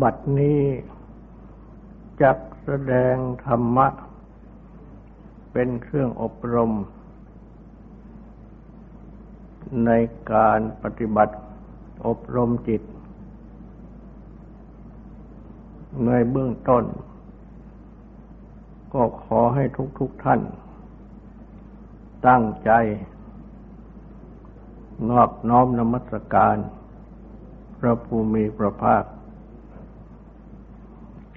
บัดนี้จักแสดงธรรมะ เป็นเครื่องอบรม ในการปฏิบัติอบรมจิต ในเบื้องต้น ก็ขอให้ทุกๆทท่าน ตั้งใจ นอบน้อมนมัสการ พระภูมิพระภาค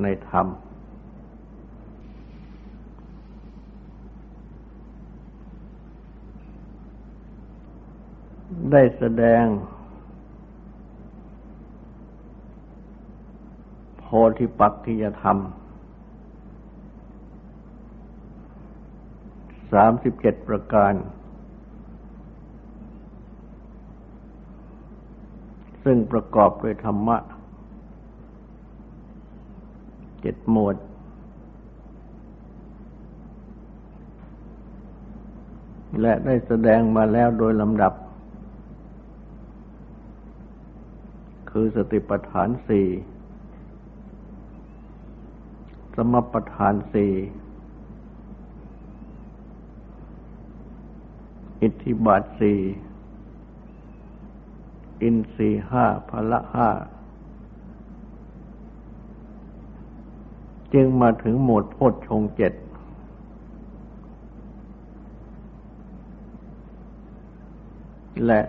ในธรรม ได้แสดง โพธิปักขิยธรรมสามสิบเจ็ดประการ ซึ่งประกอบด้วยธรรมะ เจ็ดหมวด และได้แสดงมาแล้วโดยลำดับ คือสติปัฏฐานสี่สมปัฏฐานสี่อิทธิบาทสี่อินทรีห้าพละห้า จึงมาถึงหมวดโพชฌงเจ็ด และ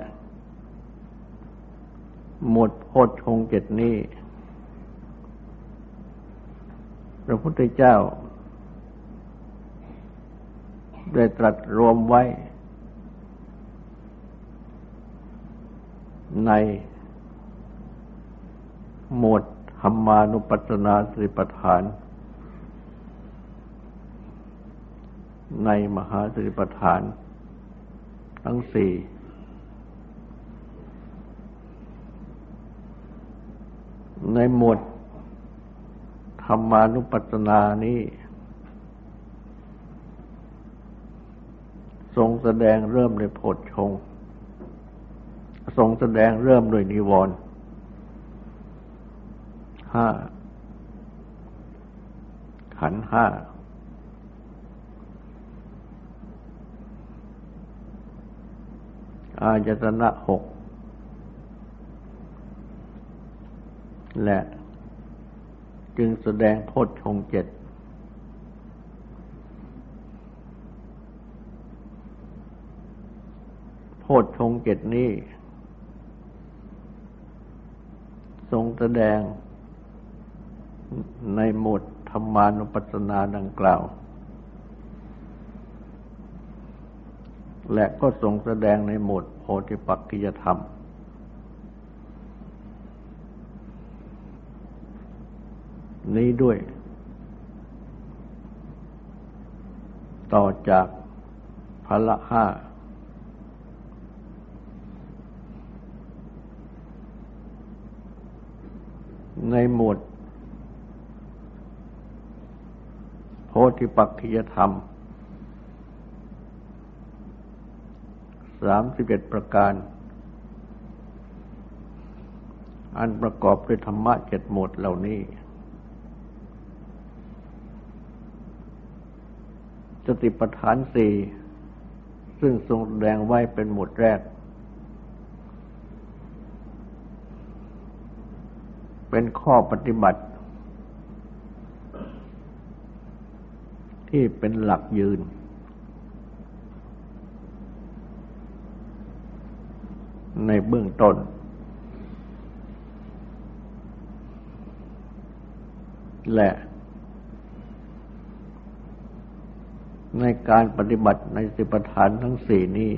หมวดโพชฌงเจ็ดนี้ พระพุทธเจ้า ได้ตรัสรวมไว้ ในหมวดธรรมานุปัสสนาสติปัฏฐาน ในมหาสติปัฏฐาน ทั้งสี่ในหมวดธรรมานุปัสสนานี้ ทรงแสดงเริ่มในโพชฌงทรงแสดงเริ่มโดยนิวรณ์ห้าขันห้า อายตนะหกและจึงแสดงโพชฌงเจ็ดโพชฌงเจ็ดนี้ ทรงแสดงในหมวดธรรมานุปัสสนาดังกล่าว และก็ทรงแสดงในหมวดโพธิปักกิยธรรม นี้ด้วย ต่อจากพละห้า ในหมวดโพธิปักขิยธรรม สามสิบเอ็ดประการ อันประกอบด้วยธรรมะเจ็ดหมวดเหล่านี้ สติปัฏฐานสี่ซึ่งทรงแสดงไว้เป็นหมวดแรก เป็นข้อปฏิบัติ ที่เป็นหลักยืน ในเบื้องต้น และในการปฏิบัติในสิปฐานทั้งสี่นี้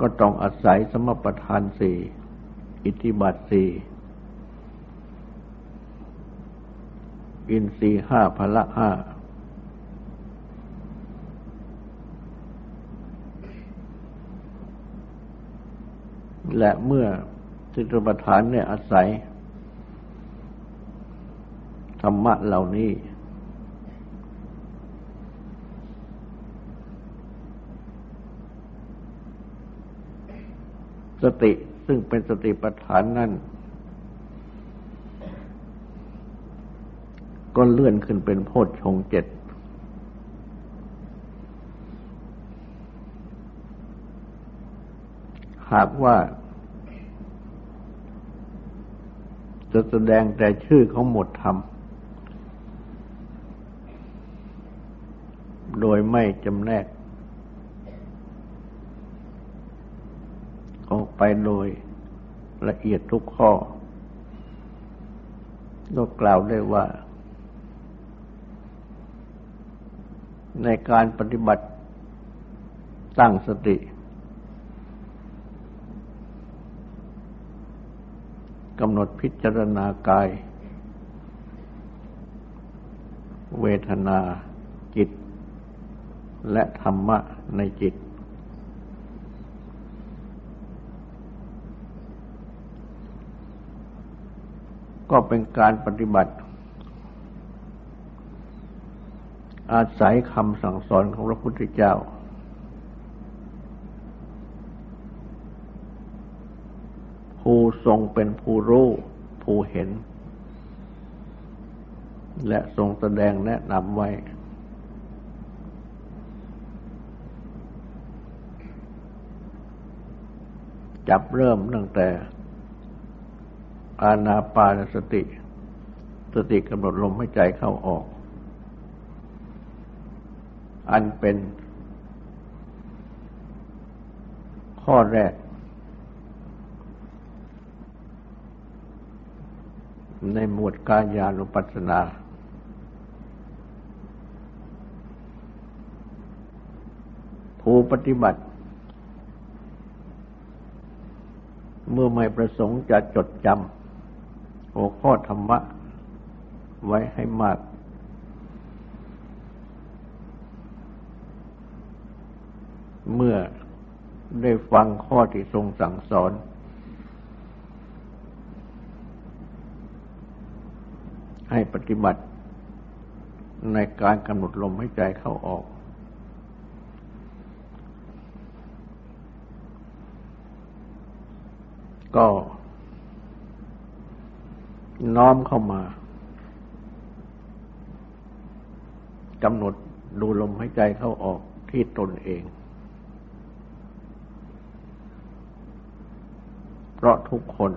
ก็ต้องอาศัยสมปทานสี่อิทธิบาทสี่อินทรีห้าพละห้า และเมื่อสิตประฐานเนี่ยอาศัย ธรรมะเหล่านี้ สติซึ่งเป็นสติปัฏฐานนั่น ก็เลื่อนขึ้นเป็นโพชฌงเจ็ดหากว่า จะแสดงแต่ชื่อของหมดธรรม โดยไม่จำแนก ออกไปโดยละเอียดทุกข้อ ก็กล่าวได้ว่า ในการปฏิบัติตั้งสติ กำหนดพิจารณากาย เวทนาจิต และธรรมะในจิต ก็เป็นการปฏิบัติ อาศัยคำสั่งสอนของพระพุทธเจ้า ผู้ ทรงเป็นผู้รู้ผู้เห็น และทรงแสดงแนะนำไว้ จับเริ่มตั้งแต่ อาณาปานสติ สติกำหนดลมให้ใจเข้าออก อันเป็นข้อแรก ในหมวดกายานุปัสสนา ผู้ปฏิบัติ เมื่อไม่ประสงค์จะจดจำหัวข้อธรรมะ ไว้ให้มาก เมื่อได้ฟังข้อที่ทรงสั่งสอน ให้ปฏิบัติในการกำหนดลมให้ใจเข้าออก ก็น้อมเข้ามากำหนดดูลมหายใจเข้าออกที่ตนเอง เพราะทุกคน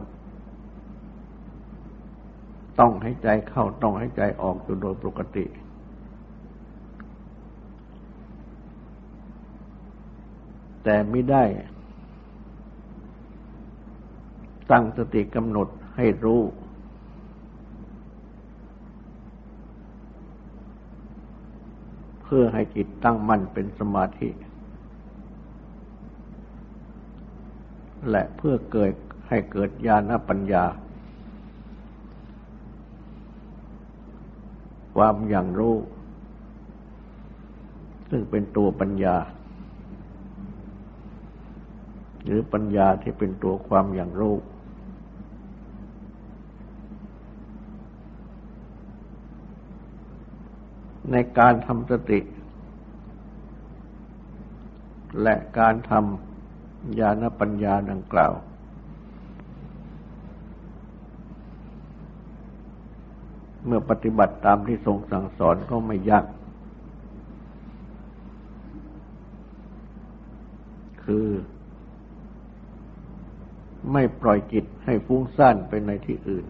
ต้องให้ใจเข้าต้องให้ใจออกอยู่โดยปกติ แต่ไม่ได้ ตั้งสติกำหนดให้รู้ เพื่อให้จิตตั้งมั่นเป็นสมาธิ และเพื่อเกิดให้เกิดญาณปัญญา ความอย่างรู้ ซึ่งเป็นตัวปัญญา หรือปัญญาที่เป็นตัวความอย่างรู้ในการทำสติ และการทำญาณปัญญาดังกล่าว เมื่อปฏิบัติตามที่ทรงสั่งสอนก็ไม่ยาก คือ ไม่ปล่อยจิตให้ฟุ้งซ่านไปในที่อื่น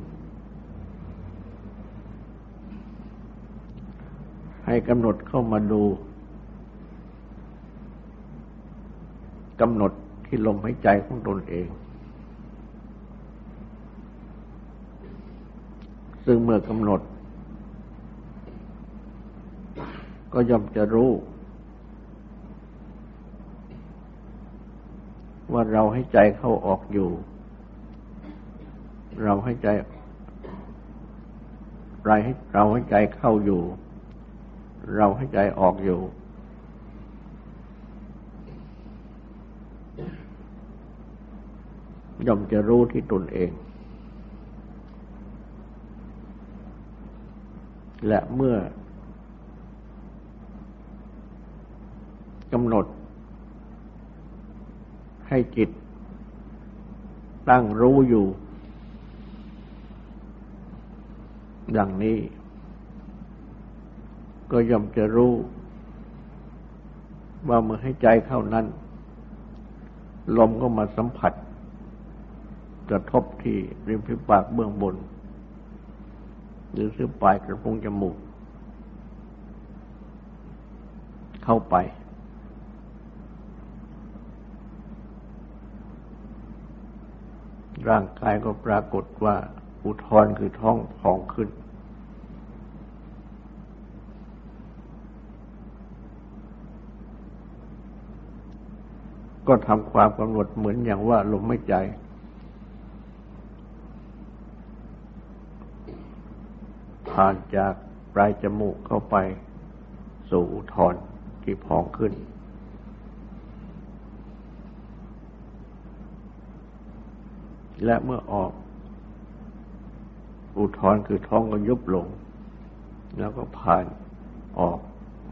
ให้กำหนดเข้ามาดูกำหนดที่ลมหายใจของตนเอง ซึ่งเมื่อกำหนด ก็ย่อมจะรู้ ว่าเราให้ใจเข้าออกอยู่ เราให้ใจไรให้เราให้ใจเข้าอยู่ เราให้ใจออกอยู่ ย่อมจะรู้ที่ตนเอง และเมื่อกำหนด ให้จิต ตั้งรู้อยู่ ดังนี้ ก็ย่อมจะรู้ ว่าเมื่อให้ใจเข้านั้น ลมก็มาสัมผัส กระทบที่ริมฝีปากเบื้องบน หรือซื้อปลายกระพุ้งจมูก เข้าไป ร่างกายก็ปรากฏว่าอุทธรคือท้องพองขึ้น ก็ทำความกำหนดเหมือนอย่างว่าลมไม่ใจ ผ่านจากปลายจมูกเข้าไปสู่อุทธรที่พองขึ้น และเมื่อออก อุทธรคือท้องก็ยุบลง แล้วก็ผ่านออก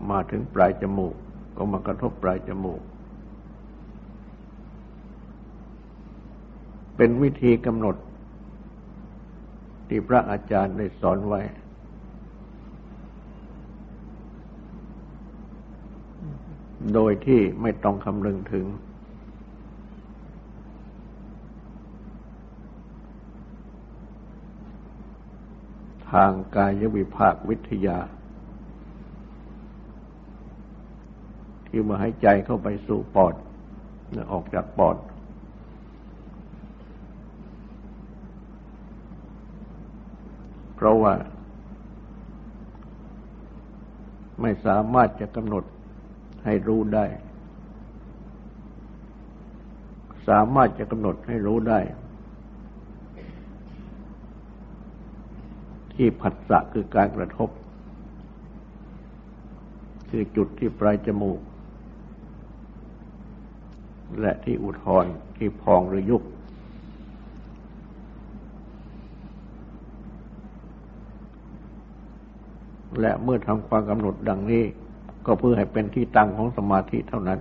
มาถึงปลายจมูก ก็มากระทบปลายจมูก เป็นวิธีกำหนดที่พระอาจารย์ได้สอนไว้ โดยที่ไม่ต้องคำนึงถึง ทางกายวิภาควิทยา ที่มาให้ใจเข้าไปสู่ปอด ออกจากปอด เพราะว่าไม่สามารถจะกำหนด ให้รู้ได้ สามารถจะกำหนดให้รู้ได้ ที่ผัสสะคือการกระทบ คือจุดที่ปลายจมูก และที่อุทธรที่พองหรือยุบและเมื่อทำความกำหนดดังนี้ ก็เพื่อให้เป็นที่ตั้งของสมาธิเท่านั้น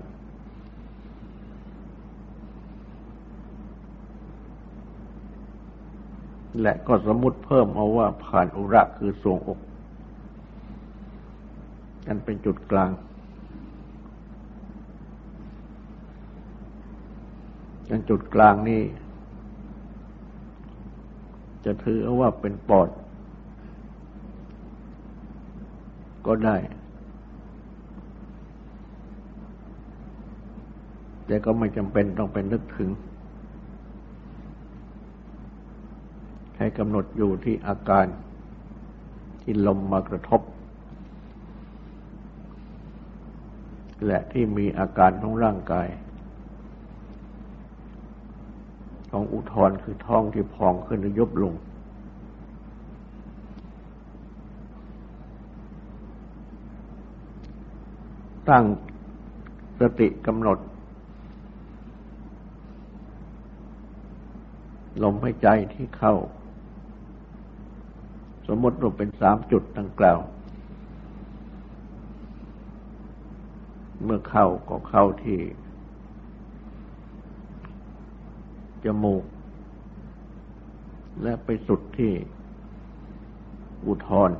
และก็สมมติเพิ่มเอาว่าผ่านอุระคือสวงอกกันเป็นจุดกลางกันจุดกลางนี้จะถือเอาว่าเป็นปอด ก็ได้ แต่ก็ไม่จำเป็นต้องเป็นนึกถึง ให้กำหนดอยู่ที่อาการที่ลมมากระทบ และที่มีอาการของร่างกาย ของอุทธรคือท้องที่พองขึ้นหรือยุบลงตั้งสติกำหนด ลมหายใจที่เข้า สมมติว่าเป็นสามจุดดังกล่าว เมื่อเข้าก็เข้าที่ จมูก และไปสุดที่อุทธร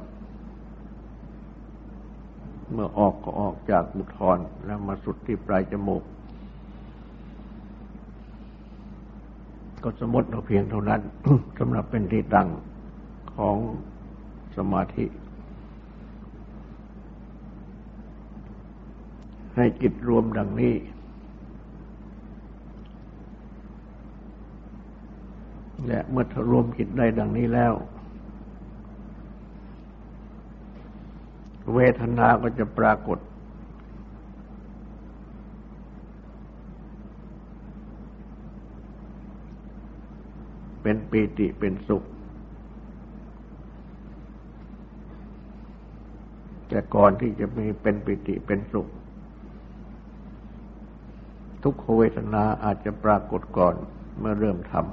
เมื่อออกก็ออกจากอุทธรแล้วมาสุดที่ปลายจมูก ก็สมมติเราเพียงเท่านั้นสำหรับเป็นที่ตั้งของสมาธิ ให้จิตรวมดังนี้ และเมื่อรวมจิตได้ดังนี้แล้ว เวทนาก็จะปรากฏ เป็นปีติเป็นสุข แต่ก่อนที่จะมีเป็นปิติเป็นสุข ทุกขเวทนาอาจจะปรากฏก่อนเมื่อเริ่มทำ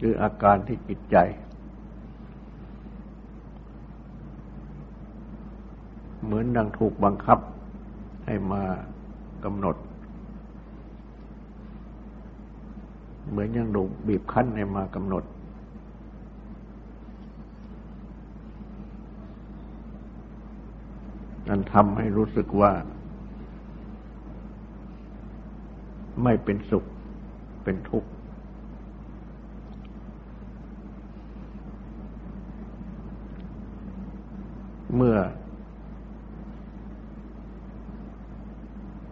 คืออาการที่จิตใจ เหมือนดังถูกบังคับให้มากำหนด เหมือนยังดูบีบคั้นให้มากำหนด นั่นทำให้รู้สึกว่า ไม่เป็นสุขเป็นทุกข์เมื่อ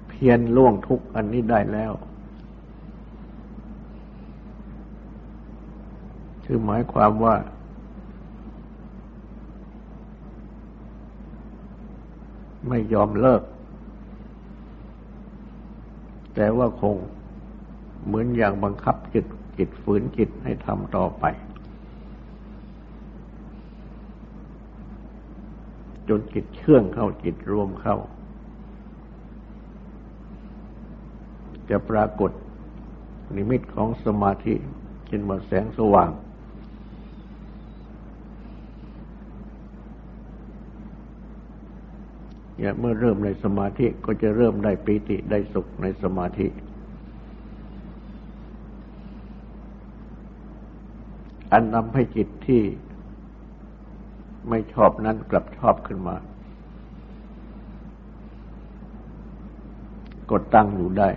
เพียรล่วงทุกข์อันนี้ได้แล้ว คือหมายความว่า ไม่ยอมเลิก แต่ว่าคงเหมือนอย่างบังคับจิตจิตฝืนจิตให้ทำต่อไป จนจิตเชื่องเข้าจิตรวมเข้า จะปรากฏนิมิตของสมาธิเช่นว่าแสงสว่าง เมื่อเริ่มในสมาธิก็จะเริ่มได้ปีติได้สุขในสมาธิ อันนำให้จิตที่ไม่ชอบนั้นกลับชอบขึ้นมา กดตั้งอยู่ได้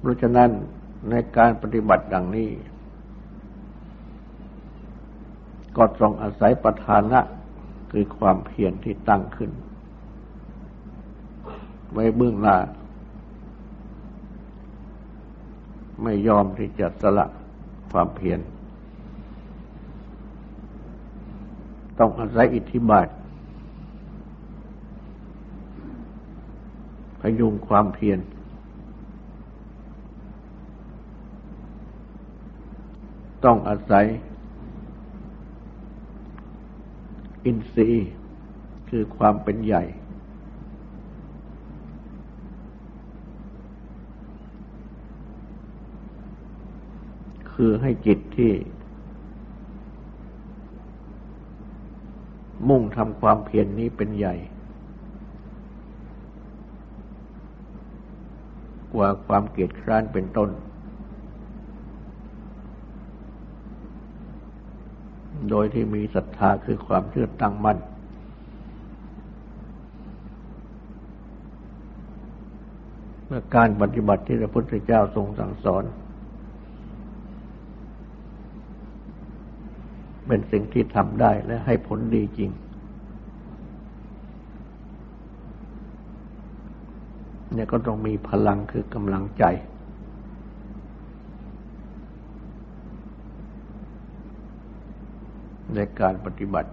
เพราะฉะนั้นในการปฏิบัติดังนี้ ก็ต้องอาศัยประธานะคือความเพียรที่ตั้งขึ้น ไว้เบื้องหน้า ไม่ยอมที่จะสละความเพียรต้องอาศัยอิทธิบาทพยุงความเพียรต้องอาศัย อินทรีย์คือความเป็นใหญ่ คือให้จิตที่ มุ่งทำความเพียรนนี้เป็นใหญ่ กว่าความเกียดคร้านเป็นต้น โดยที่มีศรัทธาคือความเชื่อตั้งมั่น เมื่อการปฏิบัติที่พระพุทธเจ้าทรงสั่งสอน เป็นสิ่งที่ทำได้และให้ผลดีจริงเนี่ยก็ต้องมีพลังคือกำลังใจ ในการปฏิบัติ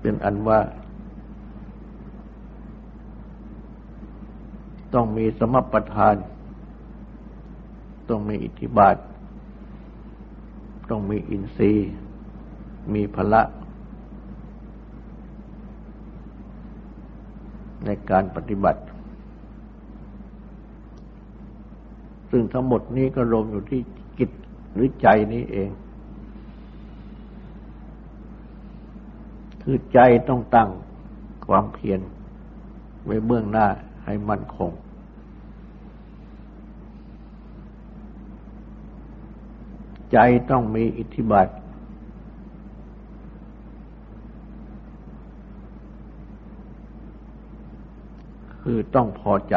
เป็นอันว่า ต้องมีสมปทาน ต้องมีอิทธิบาท ต้องมีอินทรีย์ มีพละ ในการปฏิบัติ ซึ่งทั้งหมดนี้ก็รวมอยู่ที่จิตหรือใจนี้เอง คือใจต้องตั้งความเพียรไว้เบื้องหน้าให้มั่นคง ใจต้องมีอิทธิบาทคือต้องพอใจ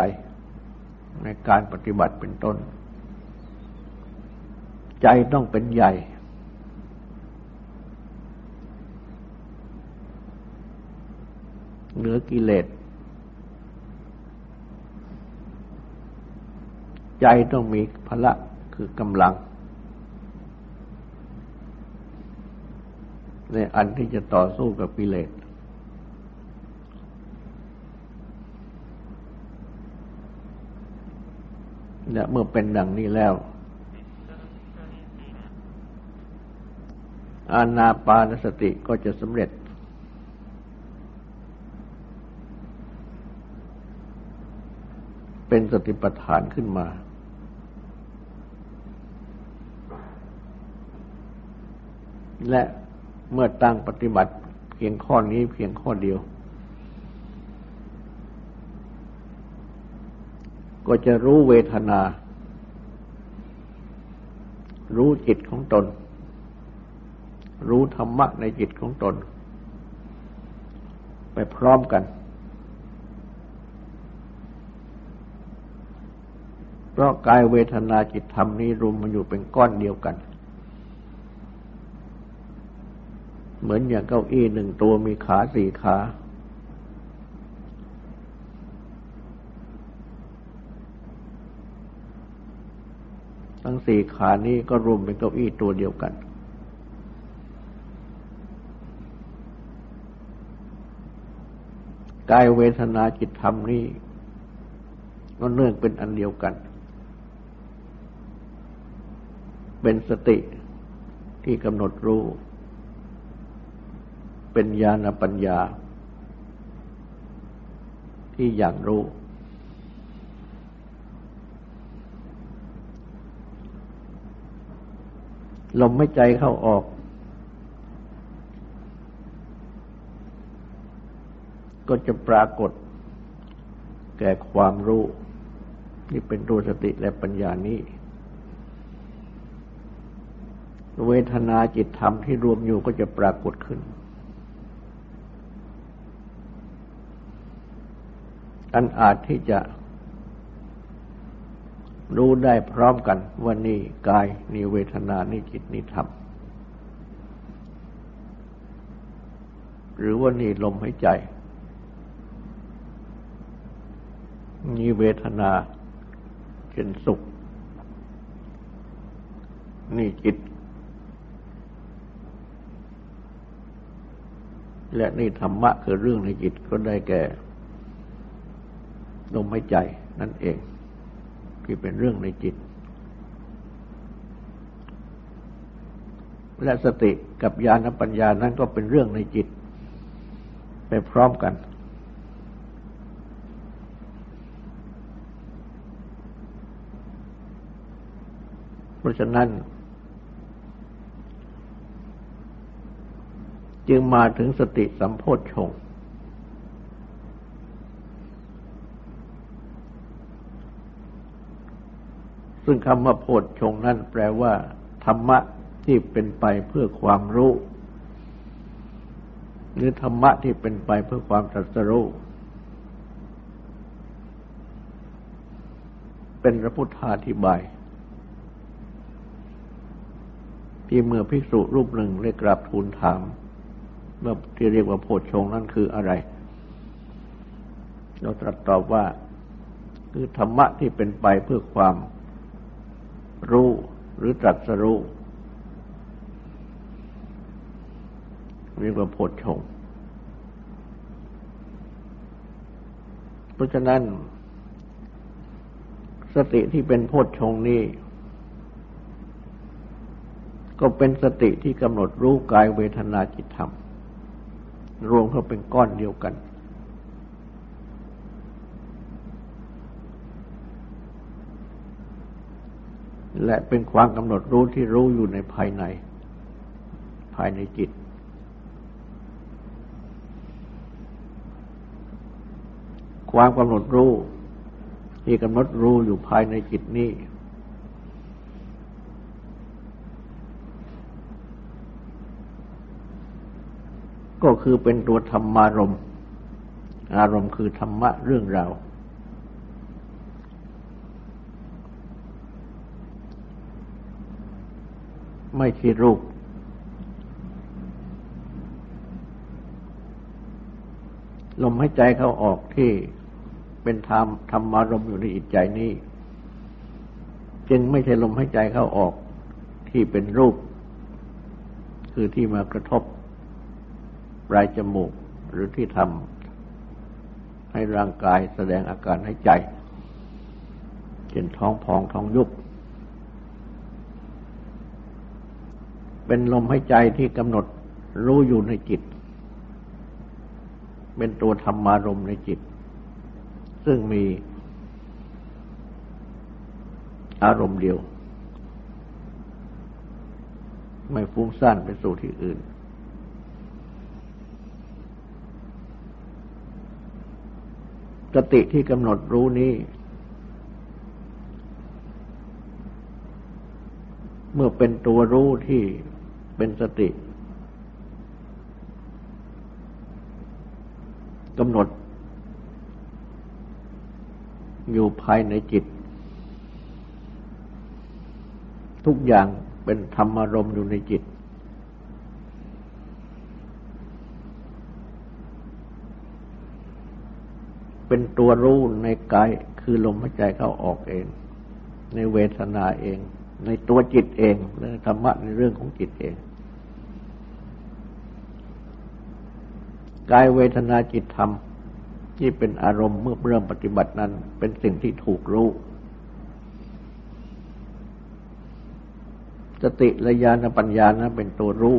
ในการปฏิบัติเป็นต้น ใจต้องเป็นใหญ่ เหนือกิเลสใจต้องมีพละคือกำลัง ในอันที่จะต่อสู้กับกิเลส และเมื่อเป็นดังนี้แล้ว อานาปานสติก็จะสำเร็จ เป็นสติปัฏฐานขึ้นมา และเมื่อตั้งปฏิบัติเพียงข้อนี้เพียงข้อเดียว ก็จะรู้เวทนา รู้จิตของตน รู้ธรรมะในจิตของตน ไปพร้อมกัน เพราะกายเวทนาจิตธรรมนี้รวมมันอยู่เป็นก้อนเดียวกัน เหมือนอย่างเก้าอี้หนึ่งตัวมีขาสี่ขา ทั้งสี่ขานี้ก็รวมเป็นเก้าอี้ตัวเดียวกัน กายเวทนาจิตธรรมนี้ก็เนื่องเป็นอันเดียวกัน เป็นสติที่กำหนดรู้ เป็นญาณปัญญา ที่อย่างรู้ ลมไม่ใจเข้าออก ก็จะปรากฏแก่ความรู้ที่เป็นตัวสติและปัญญานี้ เวทนาจิตธรรมที่รวมอยู่ก็จะปรากฏขึ้น อันอาจที่จะ รู้ได้พร้อมกันว่านี่กายนี่เวทนานี่จิตนี่ธรรมหรือว่านี่ลมหายใจ นี่เวทนาเป็นสุข นี่จิต และนี่ธรรมะคือเรื่องในจิตก็ได้แก่ลมหายใจนั่นเอง ที่เป็นเรื่องในจิต และสติกับญาณปัญญานั้นก็เป็นเรื่องในจิต ไปพร้อมกัน เพราะฉะนั้น จึงมาถึงสติสัมโพธชงค์ ซึ่งคำว่าโพชฌงนั้นแปลว่า ธรรมะที่เป็นไปเพื่อความรู้ หรือธรรมะที่เป็นไปเพื่อความตรัสรู้เป็นพระพุทธาธิบาย ที่เมื่อภิกษุรูปหนึ่งได้กราบทูลถามเมื่อที่เรียกว่าโพชฌงนั้นคืออะไร เราตรัสตอบว่า คือธรรมะที่เป็นไปเพื่อความ รู้หรือตรัสรู้เรียกว่าโพชฌงเพราะฉะนั้น สติที่เป็นโพชฌงนี้ ก็เป็นสติที่กำหนดรู้กายเวทนาจิตธรรม รวมเข้าเป็นก้อนเดียวกัน และเป็นความกำหนดรู้ที่รู้อยู่ในภายใน ภายในจิต ความกำหนดรู้ ที่กำหนดรู้อยู่ภายในจิตนี้ ก็คือเป็นตัวธรรมารม อารมณ์คือธรรมะเรื่องราว ไม่ใช่รูป ลมหายใจเข้าออกที่เป็นธรรมธรรมารมอยู่ในอิจใจนี้ จึงไม่ใช่ลมหายใจเข้าออกที่เป็นรูป คือที่มากระทบ ปลายจมูกหรือที่ทำให้ร่างกายแสดงอาการให้ใจเช่นท้องพองท้องยุบ เป็นลมหายใจที่กำหนดรู้อยู่ในจิต เป็นตัวธรรมารมในจิต ซึ่งมีอารมณ์เดียว ไม่ฟุ้งซ่านไปสู่ที่อื่น สติที่กำหนดรู้นี้ เมื่อเป็นตัวรู้ที่ เป็นสติกำหนด อยู่ภายในจิต ทุกอย่างเป็นธรรมารมณ์อยู่ในจิต เป็นตัวรู้ในกายคือลมหายใจเข้าออกเอง ในเวทนาเอง ในตัวจิตเองในธรรมะในเรื่องของจิตเองกายเวทนาจิตธรรมที่เป็นอารมณ์เมื่อเริ่มปฏิบัตินั้น เป็นสิ่งที่ถูกรู้ สติระยานปัญญานั้นเป็นตัวรู้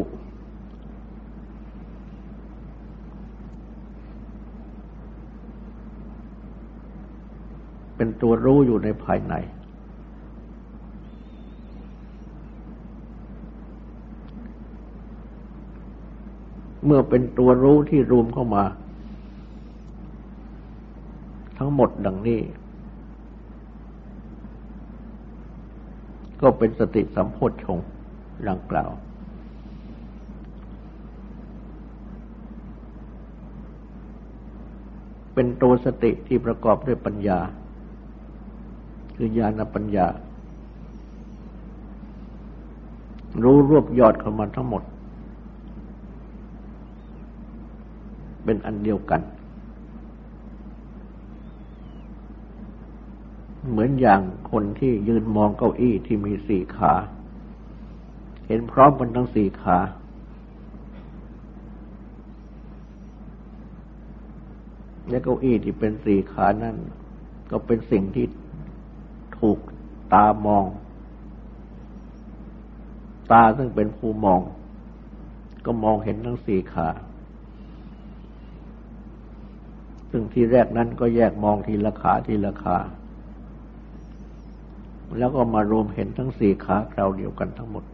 เป็นตัวรู้อยู่ในภายใน เมื่อเป็นตัวรู้ที่รวมเข้ามา ทั้งหมดดังนี้ ก็เป็นสติสัมโพชฌงดังกล่าว เป็นตัวสติที่ประกอบด้วยปัญญา คือญาณปัญญา รู้รวบยอดเข้ามาทั้งหมด เป็นอันเดียวกัน เหมือนอย่างคนที่ยืนมองเก้าอี้ที่มีสี่ขา เห็นพร้อมกันทั้งสี่ขา และเก้าอี้ที่เป็นสี่ขานั่น ก็เป็นสิ่งที่ถูกตามอง ตาซึ่งเป็นผู้มอง ก็มองเห็นทั้งสี่ขา ซึ่งที่แรกนั้นก็แยกมองทีละขาทีละขา แล้วก็มารวมเห็นทั้งสี่ขาคราวเดียวกันทั้งหมด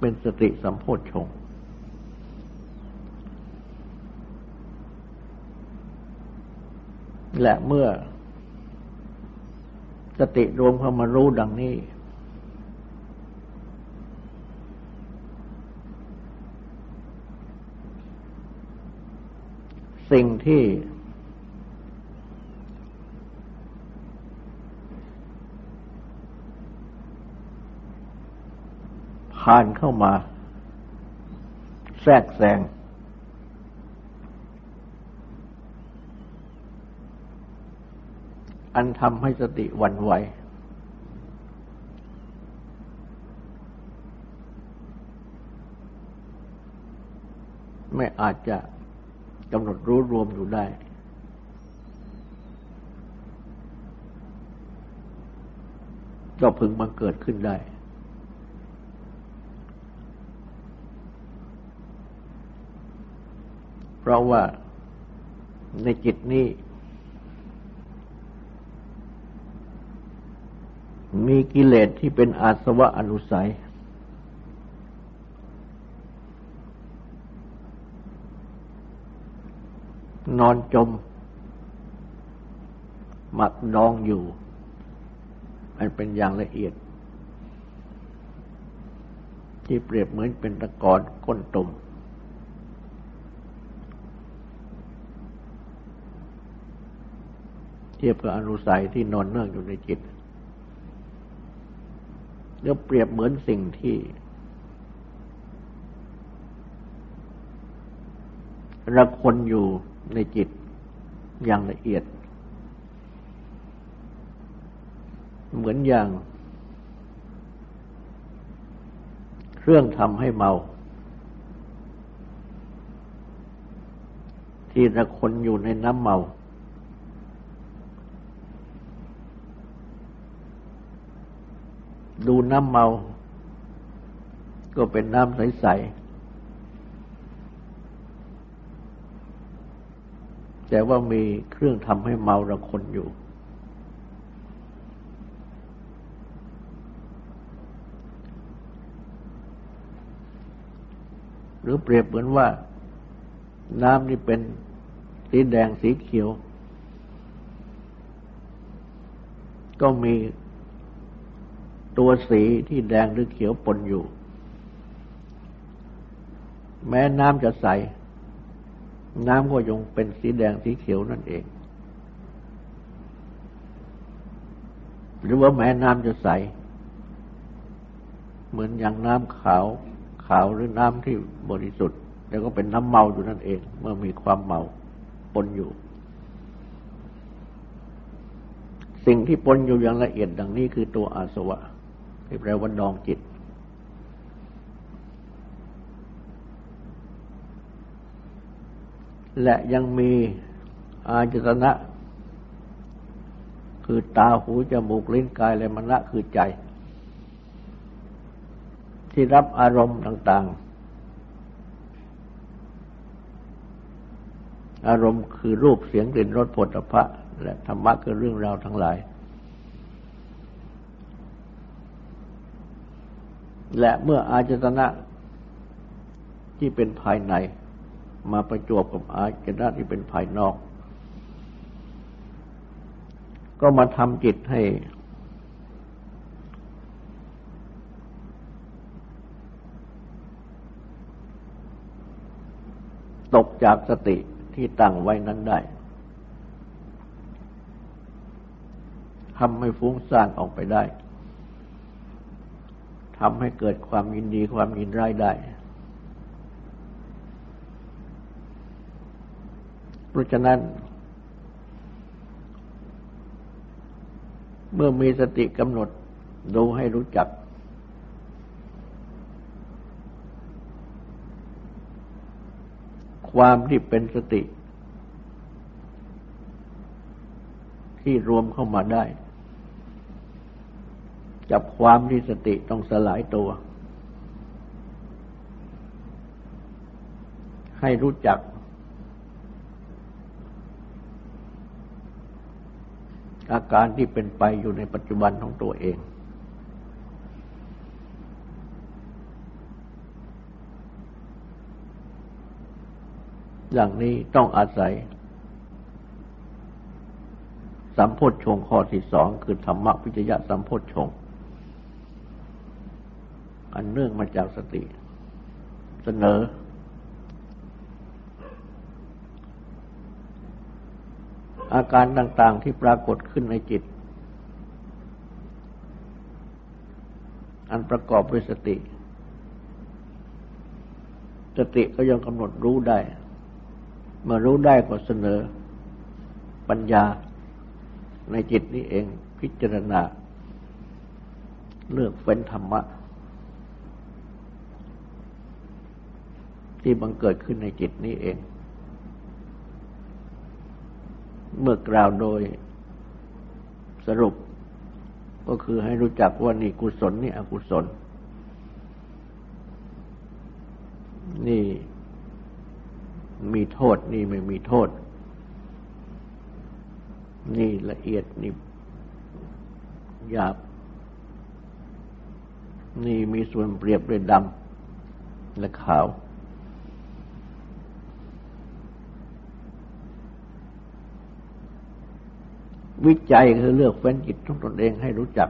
เป็นสติสัมโพชฌงและเมื่อสติรวมเข้ามารู้ดังนี้ สิ่งที่ ผ่านเข้ามา แทรกแซงอันทำให้สติวันไหว ไม่อาจจะ กำหนดรู้รวมอยู่ได้ ก็พึงบังเกิดขึ้นได้ เพราะว่าในจิตนี้ มีกิเลสที่เป็นอาสวะอนุสัย นอนจม หมักดองอยู่ มันเป็นอย่างละเอียด ที่เปรียบเหมือนเป็นตะกอนก้นตุ่มเทียบกับอนุสัยที่นอนเนื่องอยู่ในจิตแล้วเปรียบเหมือนสิ่งที่ ระคนอยู่ ในจิตอย่างละเอียด เหมือนอย่าง เครื่องทำให้เมา ที่ละคนอยู่ในน้ำเมา ดูน้ำเมา ก็เป็นน้ำใสๆ แต่ว่ามีเครื่องทำให้เมาละคนอยู่ หรือเปรียบเหมือนว่า น้ำนี่เป็นสีแดงสีเขียว ก็มีตัวสีที่แดงหรือเขียวปนอยู่ แม้น้ำจะใส น้ำก็ยังเป็นสีแดงสีเขียวนั่นเอง หรือว่าแม้น้ำจะใส เหมือนอย่างน้ำขาวขาวหรือน้ำที่บริสุทธิ์ แล้วก็เป็นน้ำเมาอยู่นั่นเอง เมื่อมีความเมาปนอยู่ สิ่งที่ปนอยู่อย่างละเอียดดังนี้คือตัวอาสวะที่แปลว่าดองจิต และยังมีอาจตนะ คือตาหูจมูกลิ้นกายและมณะคือใจ ที่รับอารมณ์ต่าง ๆ อารมณ์คือรูปเสียงกลิ่นรสผลพระและธรรมะคือเรื่องราวทั้งหลาย และเมื่ออาจตนะที่เป็นภายใน มาประจวบกับอาจตนะที่เป็นภายนอก ก็มาทำจิตให้ ตกจากสติที่ตั้งไว้นั้นได้ทำให้ฟุ้งซ่านออกไปได้ทำให้เกิดความยินดีความยินร้ายได้ เพ ราะฉะนั้น เมื่อมีสติกำหนดดูให้รู้จัก ความที่เป็นสติ ที่รวมเข้ามาได้ จับความที่สติต้องสลายตัว ให้รู้จัก อาการที่เป็นไปอยู่ในปัจจุบันของตัวเอง อย่างนี้ต้องอาศัยสัมโพธชงข้อที่สองคือธรรมะพิจยะสัมโพธชงอันเนื่องมาจากสติ เสนอ อา การต่าง ๆ ที่ปรากฏขึ้นในจิต อันประกอบด้วยสติ สติก็ยังกำหนดรู้ได้ เมื่อรู้ได้ก็เสนอปัญญาในจิตนี้เองพิจารณา เลือกเฟ้นธรรมะ ที่บังเกิดขึ้นในจิตนี้เอง เมื่อกล่าวโดยสรุป ก็คือให้รู้จักว่านี่กุศลนี่อกุศล นี่มีโทษนี่ไม่มีโทษ นี่ละเอียดนี่หยาบ นี่มีส่วนเปรียบด้วยดำและขาว วิจัยคือเลือกเฟ้นจิตของตนเองให้รู้จัก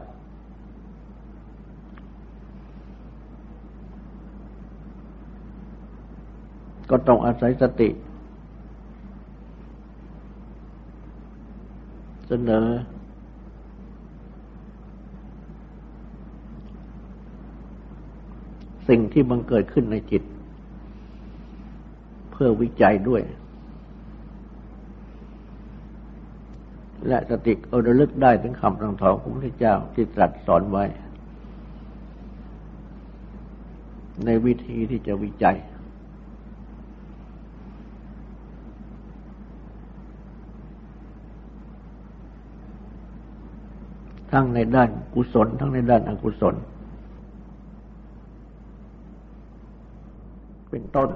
ก็ต้องอาศัยสติ เสนอ สิ่งที่บังเกิดขึ้นในจิต เพื่อวิจัยด้วย และสติอระลึกได้ถึงคำสั่งสอนของพระเจ้าที่ตรัสสอนไว้ ในวิธีที่จะวิจัย ทั้งในด้านกุศล ทั้งในด้านอกุศล เป็นต้น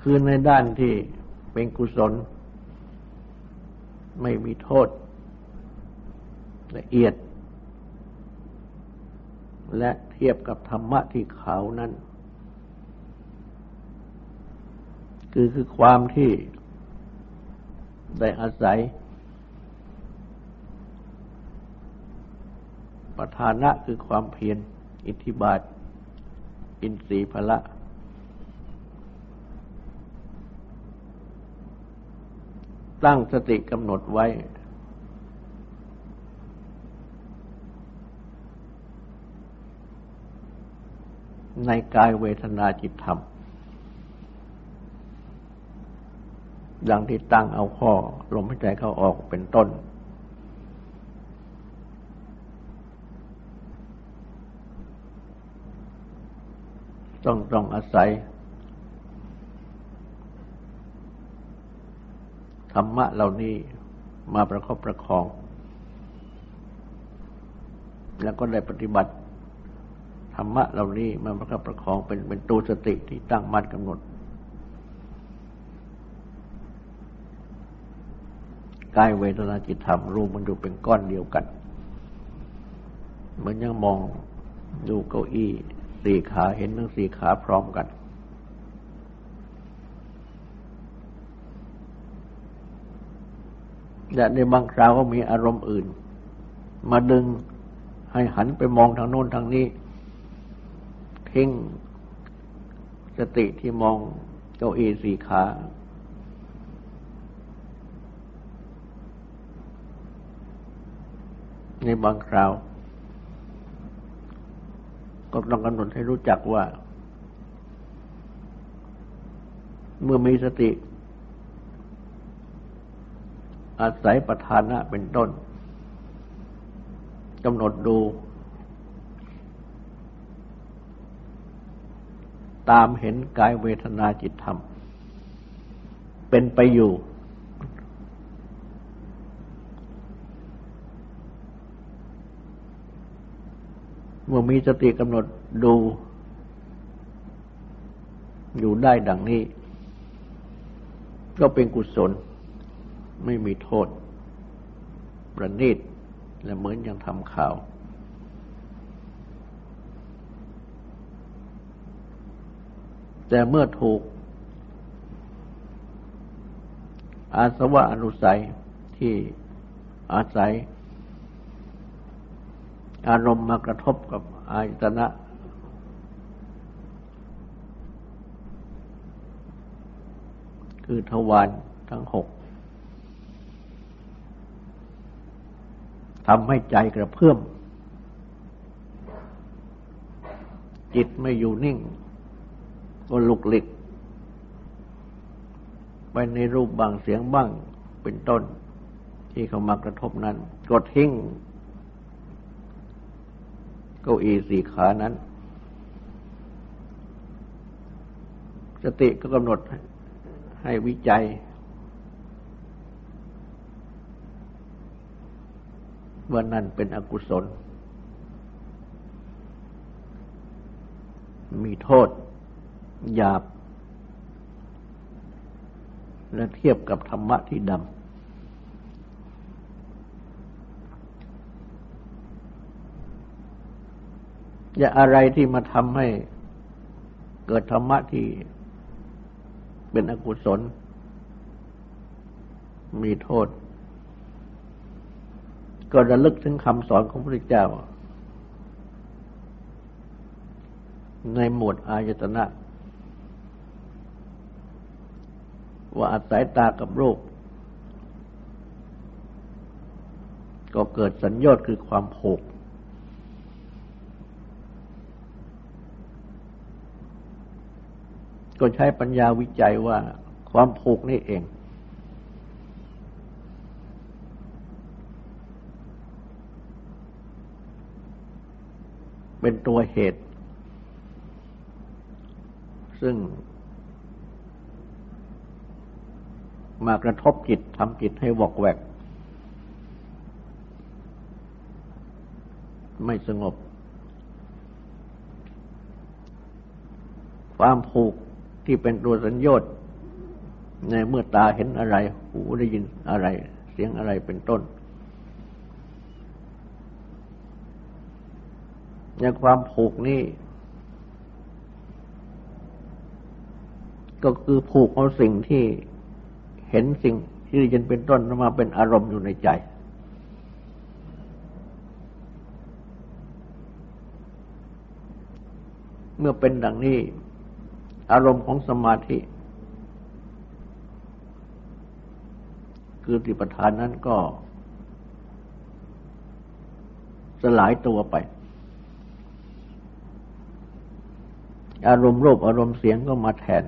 คือในด้านที่เป็นกุศล ไม่มีโทษ ละเอียด และเทียบกับธรรมะที่เขานั้น คือคือความที่ได้อาศัย ประธานะคือความเพียรอิทธิบาท อินทรีย์พละ ตั้งสติกำหนดไว้ ในกายเวทนาจิตธรรม ดังที่ตั้งเอาข้อ ลมหายใจเข้าออกเป็นต้น ต้องต้องอาศัย ธรรมะเหล่านี้มาประคบประคอง แล้วก็ได้ปฏิบัติ ธรรมะเหล่านี้มันประคับประคองเป็นเป็นตัวสติที่ตั้งมั่นกำหนด กายเวทนาจิตธรรมรูปมันอยู่เป็นก้อนเดียวกัน เหมือนยังมองดูเก้าอี้สี่ขาเห็นทั้งสี่ขาพร้อมกัน และในบางคราวก็มีอารมณ์อื่น มาดึงให้หันไปมองทางโน้นทางนี้ทิ้งสติที่มองเก้าอี้สี่ขาในบางคราว ก็ต้องกำหนดให้รู้จักว่า เมื่อมีสติ อาศัยประธานะเป็นต้นกำหนดดู ตามเห็นกายเวทนาจิตธรรม เป็นไปอยู่ เมื่อมีสติกำหนดดู อยู่ได้ดังนี้ ก็เป็นกุศล ไม่มีโทษ ประณีตและเหมือนยังทำข่าว แต่เมื่อถูก อาสวะอนุสัยที่อาศัย อารมณ์มากระทบกับอายตนะคือทวารทั้งหก ทำให้ใจกระเพื่อม จิตไม่อยู่นิ่ง ก็ลุกลิก ไปในรูปบางเสียงบ้างเป็นต้น ที่เขามากระทบนั้นก็ทิ้งเก้าอี้สี่ขานั้น สติก็กำหนดให้วิจัย ว่านั่นเป็นอกุศล มีโทษ หยาบ และเทียบกับธรรมะที่ดำอย่าอะไรที่มาทำให้เกิดธรรมะที่เป็นอกุศล มีโทษ ก็ระลึกถึงคำสอนของพระเจ้า ในหมวดอายตนะ ว่าอาศัยตากับรูป ก็เกิดสัญญาคือความผูกก็ใช้ปัญญาวิจัยว่าความผูกนี่เอง เป็นตัวเหตุ ซึ่ง มากระทบจิตทำจิตให้วอกแวก ไม่สงบ ความผูกที่เป็นตัวสัญญต์ในเมื่อตาเห็นอะไร หูได้ยินอะไร เสียงอะไรเป็นต้น ในความผูกนี้ก็คือผูกเอาสิ่งที่เห็นสิ่งที่ได้ยินเป็นต้นมาเป็นอารมณ์อยู่ในใจ เมื่อเป็นดังนี้ อารมณ์ของสมาธิ คือติปทานนั้นก็สลายตัวไป อารมณ์รูปอารมณ์เสียงก็มาแทน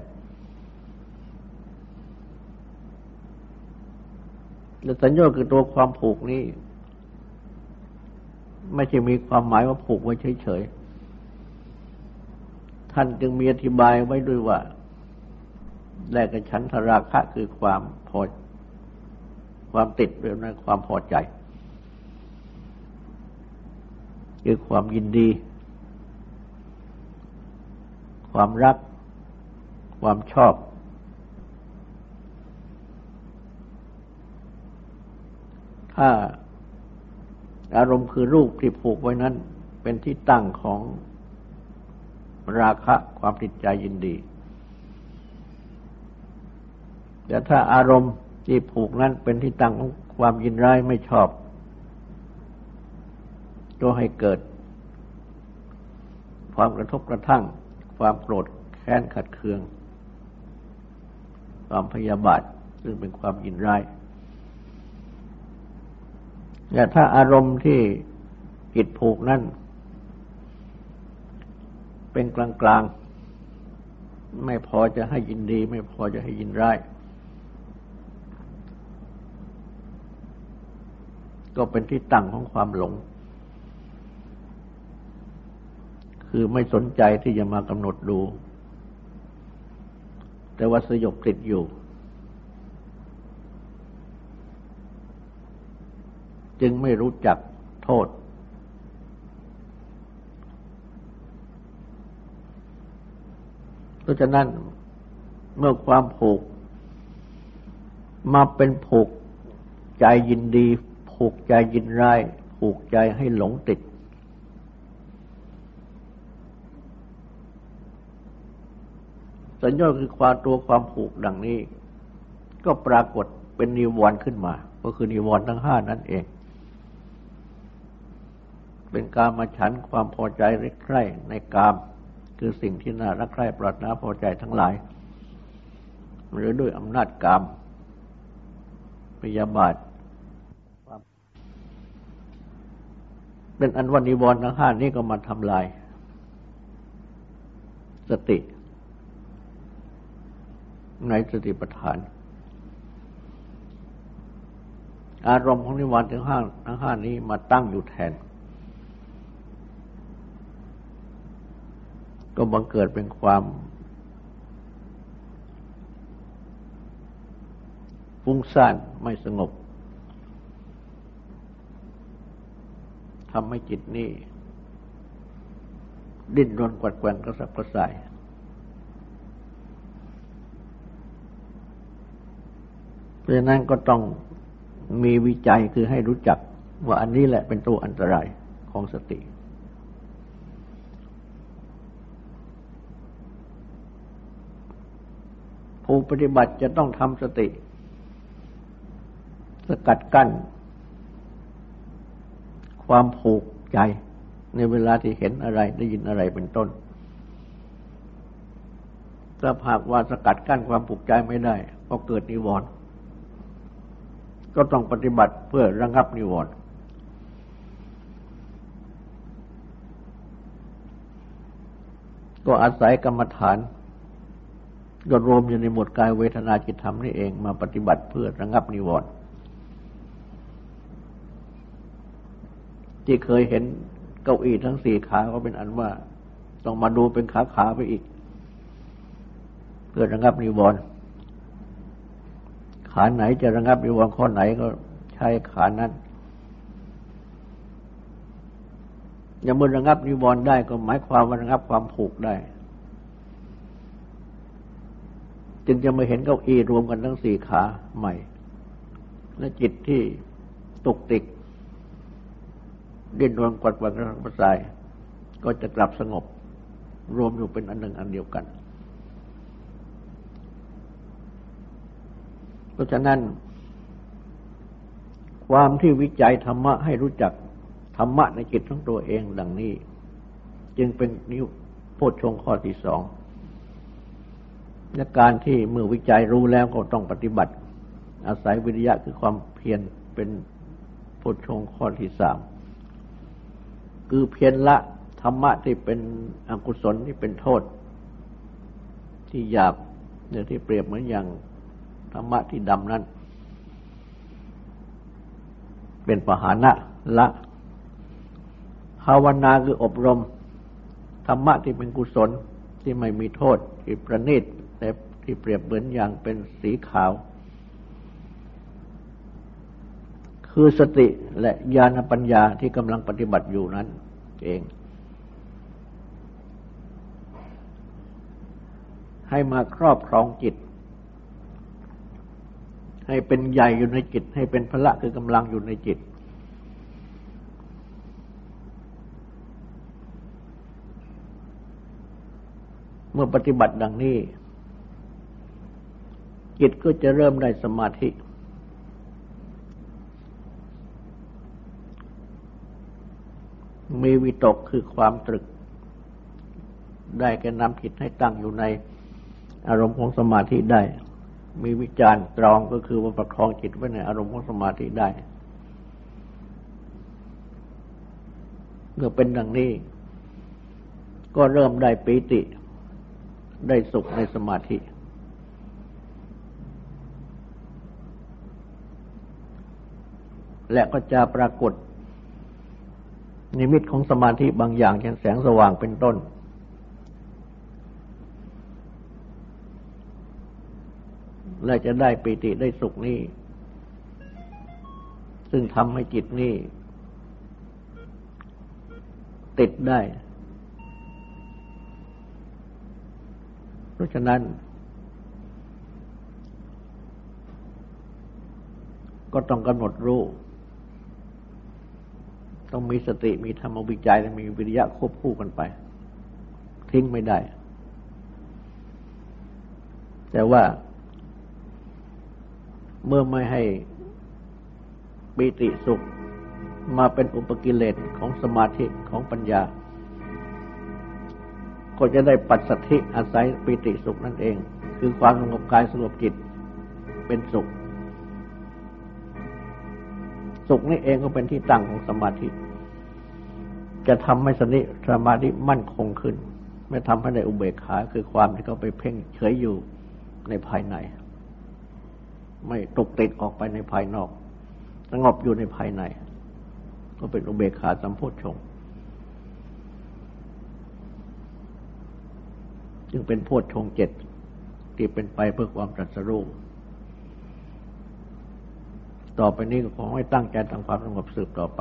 และสัญญาคือตัวความผูกนี้ไม่ใช่มีความหมายว่าผูกไว้เฉยๆ ท่านจึงมีอธิบายไว้ด้วยว่าแลกกับฉันทราคะคือความพอ ความติดเรื่องนั้นความพอใจ คือความยินดี ความรัก ความชอบ ถ้าอารมณ์คือรูปที่ผูกไว้นั้น เป็นที่ตั้งของราคะความติดใจยินดี แต่ถ้าอารมณ์ที่ผูกนั้นเป็นที่ตั้งของความยินร้ายไม่ชอบก็ให้เกิด ความกระทบกระทั่ง ความโกรธแค้นขัดเคือง ความพยาบาทซึ่งเป็นความยินร้ายแต่ถ้าอารมณ์ที่กิจผูกนั้นเป็นกลางๆ ไม่พอจะให้ยินดี ไม่พอจะให้ยินร้ายก็เป็นที่ตั้งของความหลง คือไม่สนใจที่จะมากำหนดดู แต่ว่าสยบติดอยู่ จึงไม่รู้จักโทษ เพราะฉะนั้นเมื่อความผูก มาเป็นผูกใจยินดี ผูกใจยินร้าย ผูกใจให้หลงติด สัญญาคือความตัวความผูกดังนี้ ก็ปรากฏเป็นนิวรณ์ขึ้นมา ก็คือนิวรณ์ทั้งห้านั่นเอง เป็นการมาฉันความพอใจรักใคร่ในกาม คือสิ่งที่น่ารักใคร่ปรารถนาพอใจทั้งหลาย หรือด้วยอำนาจกามพยาบาทเป็นอันวันนิวรณ์ทั้งห้านี้ก็มาทำลาย สติ ในสติปัฏฐาน อารมณ์ของนิวรณ์ทั้งห้าทั้งห้านี้มาตั้งอยู่แทน ก็บังเกิดเป็นความฟุ้งซ่านไม่สงบทำให้จิตนี้ ดิ้นรนกวัดแกว่งกระสับกระส่ายเพ ราะฉะนั้นก็ต้องมีวิจัยคือให้รู้จักว่าอันนี้แหละเป็นตัวอันตรายของสติ ผู้ปฏิบัติจะต้องทำสติ สกัดกั้น ความผูกใจในเวลาที่เห็นอะไรได้ยินอะไรเป็นต้นถ้าหากว่าสกัดกั้นความผูกใจไม่ได้ ก็เกิดนิวรณ์ ก็ต้องปฏิบัติเพื่อระงับนิวรณ์ก็อาศัยกรรมฐาน ก็รวมอยู่ในหมวดกายเวทนาจิตธรรมนี่เองมาปฏิบัติเพื่อระงับนิวรณ์ที่เคยเห็นเก้าอี้ทั้งสี่ขาก็เป็นอันว่า ต้องมาดูเป็นขาขาไปอีก เพื่อระงับนิวรณ์ ขาไหนจะระงับนิวรณ์ข้อไหนก็ใช้ขานั้นย่างมือระงับนิวรณ์ได้ก็หมายความว่าระงับความผูกได้ จึงจะมาเห็นเก้าอี้รวมกันทั้งสี่ขาใหม่ และจิตที่ตกติกดิ้นรนกวัดกวัดกระสับกระส่าย ก็จะกลับสงบ รวมอยู่เป็นอันหนึ่งอันเดียวกัน เพ ราะฉะนั้น ความที่วิจัยธรรมะให้รู้จักธรรมะในจิตของตัวเองดังนี้ จึงเป็นนิวโพชฌงข้อที่สองและการที่เมื่อวิจัยรู้แล้วก็ต้องปฏิบัติ อาศัยวิริยะคือความเพียรเป็นโพชฌงข้อที่สามคือเพียรละธรรมะที่เป็นอกุศลที่เป็นโทษ ที่หยาบเนี่ยที่เปรียบเหมือนอย่าง ธรรมะที่ดำนั้น เป็นปหานะละภาวนาคืออบรม ธรรมะที่เป็นกุศลที่ไม่มีโทษที่ประณีตแต่ที่เปรียบเหมือนอย่างเป็นสีขาว คือสติและญาณปัญญาที่กำลังปฏิบัติอยู่นั้นเอง ให้มาครอบครองจิต ให้เป็นใหญ่อยู่ในจิต ให้เป็นพละคือกำลังอยู่ในจิต เมื่อปฏิบัติดังนี้ จิตก็จะเริ่มได้สมาธิ มีวิตกคือความตรึก ได้แก่นำจิตให้ตั้งอยู่ในอารมณ์ของสมาธิได้ มีวิจารณ์ตรองก็คือว่าประคองจิตไว้ในอารมณ์ของสมาธิได้เมื่อเป็นดังนี้ ก็เริ่มได้ปีติ ได้สุขในสมาธิ และก็จะปรากฏ นิมิตของสมาธิบางอย่างเช่นแสงสว่างเป็นต้น และจะได้ปิติได้สุขนี้ ซึ่งทำให้จิตนี้ ติดได้ เพราะฉะนั้น ก็ต้องกำหนดรู้ต้องมีสติมีธรรมวิจัยและมีวิริยะควบคู่กันไป ทิ้งไม่ได้ แต่ว่า เมื่อไม่ให้ปิติสุขมาเป็นอุปกิเลสของสมาธิของปัญญา ก็จะได้ปัสสัทธิอาศัยปิติสุขนั่นเอง คือความสงบกายสงบจิตเป็นสุข สุขนี่เองก็เป็นที่ตั้งของสมาธิ จะทำให้สนิสมาธิมั่นคงขึ้น ไม่ทำให้ในอุเบกขาคือความที่เขาไปเพ่งเฉยอยู่ในภายใน ไม่ตกติดออกไปในภายนอกสงบอยู่ในภายใน ก็เป็นอุเบกขาสัมโพชฌงจึงเป็นโพชฌงเจ็ดที่เป็นไปเพื่อความตรัสรู้ต่อไปนี้ก็ขอให้ตั้งใจทำความสงบสืบต่อไป